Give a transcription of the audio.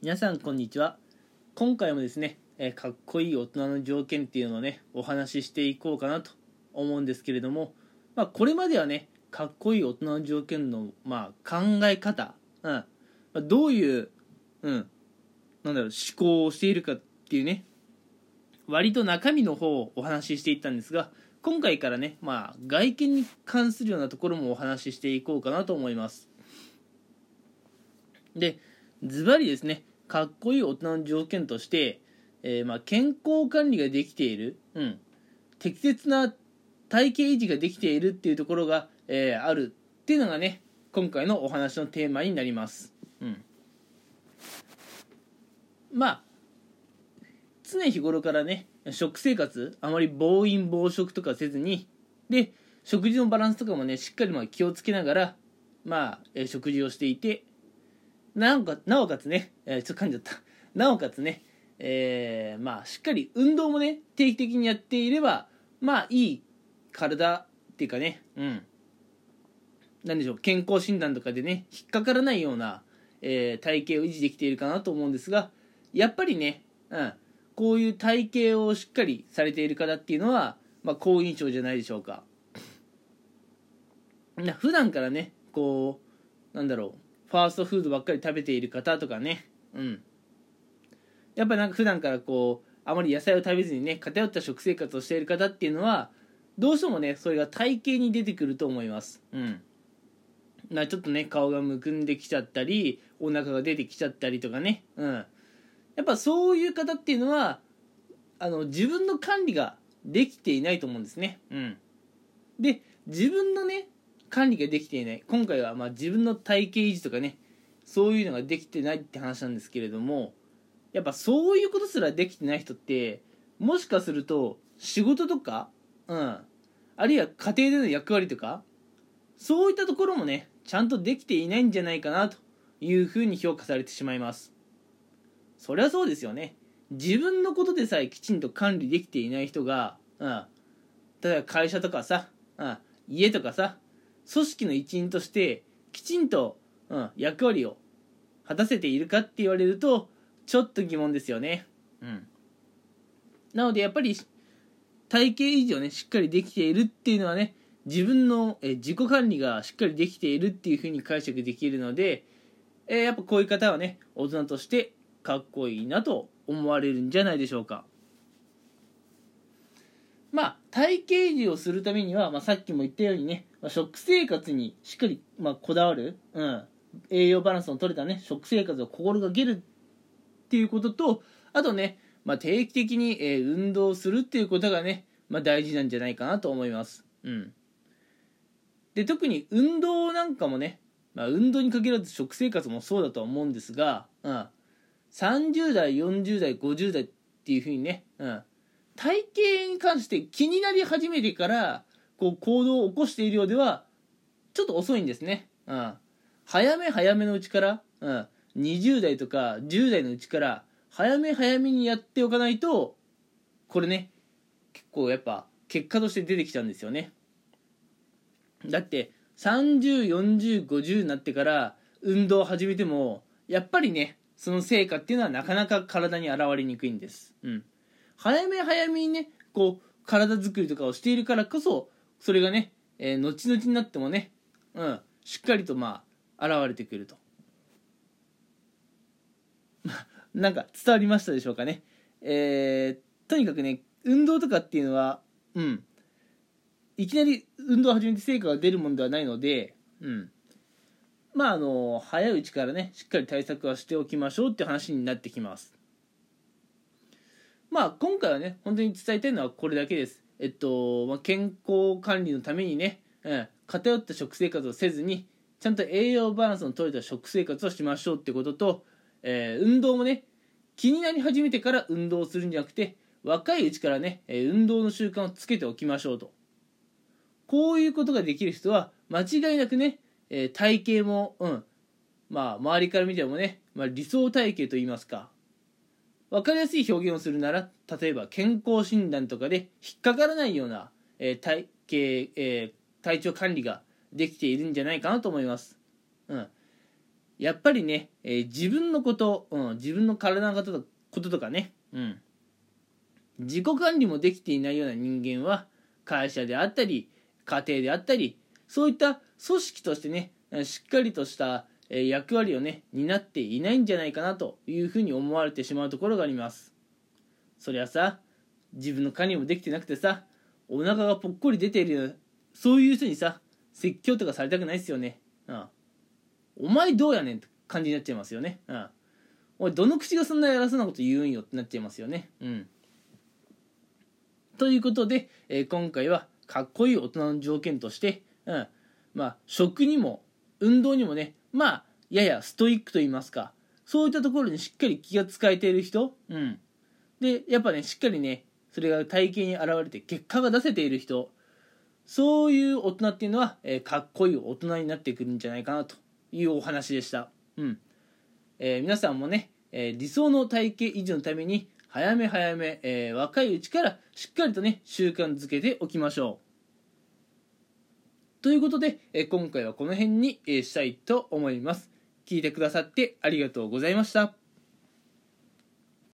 皆さんこんにちは。今回もですね、えかっこいい大人の条件っていうのをねお話ししていこうかなと思うんですけれども、まあ、これまではねかっこいい大人の条件の、まあ、考え方、うんまあ、どういう、うん、なんだろう思考をしているかっていうね割と中身の方をお話ししていったんですが今回からね、まあ、外見に関するようなところもお話ししていこうかなと思います。でズバリですねかっこいい大人の条件として、えーまあ、健康管理ができている、うん、適切な体型維持ができているっていうところが、えーあるっていうのがね今回のお話のテーマになります、うん、まあ常日頃からね食生活あまり暴飲暴食とかせずにで食事のバランスとかもねしっかりまあ気をつけながらまあ、えー食事をしていてなおかなおかつね、えーちょっと噛んじゃった。なおかつね、えーまあしっかり運動もね定期的にやっていればまあいい体っていうかねうん。なんでしょう健康診断とかでね引っかからないような、えー体型を維持できているかなと思うんですがやっぱりね、うん、こういう体型をしっかりされている方っていうのは、まあ、好印象じゃないでしょうか。な普段からねこうなんだろうファーストフードばっかり食べている方とかね。うん。やっぱなんか普段からこうあまり野菜を食べずにね偏った食生活をしている方っていうのはどうしてもねそれが体型に出てくると思います。うん。なちょっとね顔がむくんできちゃったりお腹が出てきちゃったりとかね。うん。やっぱそういう方っていうのはあの自分の管理ができていないと思うんですね。うん。で自分のね管理ができていない。今回はま自分の体型維持とかねそういうのができてないって話なんですけれどもやっぱそういうことすらできてない人ってもしかすると仕事とかうんあるいは家庭での役割とかそういったところもねちゃんとできていないんじゃないかなというふうに評価されてしまいます。そりゃそうですよね。自分のことでさえきちんと管理できていない人が、うん、例えば会社とかさ、うん、家とかさ組織の一員としてきちんと、うん、役割を果たせているかって言われるとちょっと疑問ですよね。うん。なのでやっぱり体型維持をねしっかりできているっていうのはね自分のえ自己管理がしっかりできているっていうふうに解釈できるので、えーやっぱこういう方はね大人としてかっこいいなと思われるんじゃないでしょうか。まあ体型維持をするためには、まあ、さっきも言ったようにね、まあ食生活にしっかり、まあ、こだわる、うん、栄養バランスの取れたね食生活を心がけるっていうこととあとね、まあ、定期的に、えー運動するっていうことがね、まあ、大事なんじゃないかなと思います。うん。で特に運動なんかもね、まあ、運動に限らず食生活もそうだと思うんですが、うん、30代40代50代っていうふうにね、うん、体型に関して気になり始めてからこう行動を起こしているようではちょっと遅いんですね、うん、早め早めのうちから、うん、20代とか10代のうちから早め早めにやっておかないとこれね結構やっぱ結果として出てきちゃうんですよね。だって304050になってから運動を始めてもやっぱりねその成果っていうのはなかなか体に現れにくいんです、うん、早め早めにねこう体作りとかをしているからこそそれがね、えー後々になってもね、うん、しっかりとまあ現れてくると。なんか伝わりましたでしょうかね。えーとにかくね運動とかっていうのはうん。いきなり運動を始めて成果が出るものではないので、うん、まああの早いうちからねしっかり対策はしておきましょうっていう話になってきます。まあ今回はね本当に伝えたいのはこれだけです。えっと、まあ、健康管理のためにね、うん、偏った食生活をせずにちゃんと栄養バランスの取れた食生活をしましょうってことと、えー運動もね気になり始めてから運動するんじゃなくて若いうちからね、え運動の習慣をつけておきましょうと。こういうことができる人は間違いなくね、えー体型も、うん、まあ周りから見てもね、まあ、理想体型といいますか分かりやすい表現をするなら例えば健康診断とかで引っかからないような、えー体型、えー体調管理ができているんじゃないかなと思います、うん、やっぱりね、えー自分のこと、うん、自分の体のこととこととかね、うん、自己管理もできていないような人間は会社であったり家庭であったりそういった組織としてねしっかりとしたえー役割をね担っていないんじゃないかなというふうに思われてしまうところがあります。そりゃさ自分の管理もできてなくてさお腹がぽっこり出ているようなそういう人にさ説教とかされたくないですよね。うんお前どうやねんって感じになっちゃいますよね。うんおいどの口がそんな偉そうなこと言うんよってなっちゃいますよね。うん。ということで、えー今回はかっこいい大人の条件として、うん、まあ食にも運動にもねまあややストイックと言いますか。そういったところにしっかり気が使えている人、うん、でやっぱねしっかりねそれが体型に現れて結果が出せている人。そういう大人っていうのは、えーかっこいい大人になってくるんじゃないかなというお話でした、うん。えー皆さんもね、えー理想の体型維持のために早め早め、え若いうちからしっかりとね習慣づけておきましょう。ということで、え今回はこの辺に、えしたいと思います。聞いてくださってありがとうございました。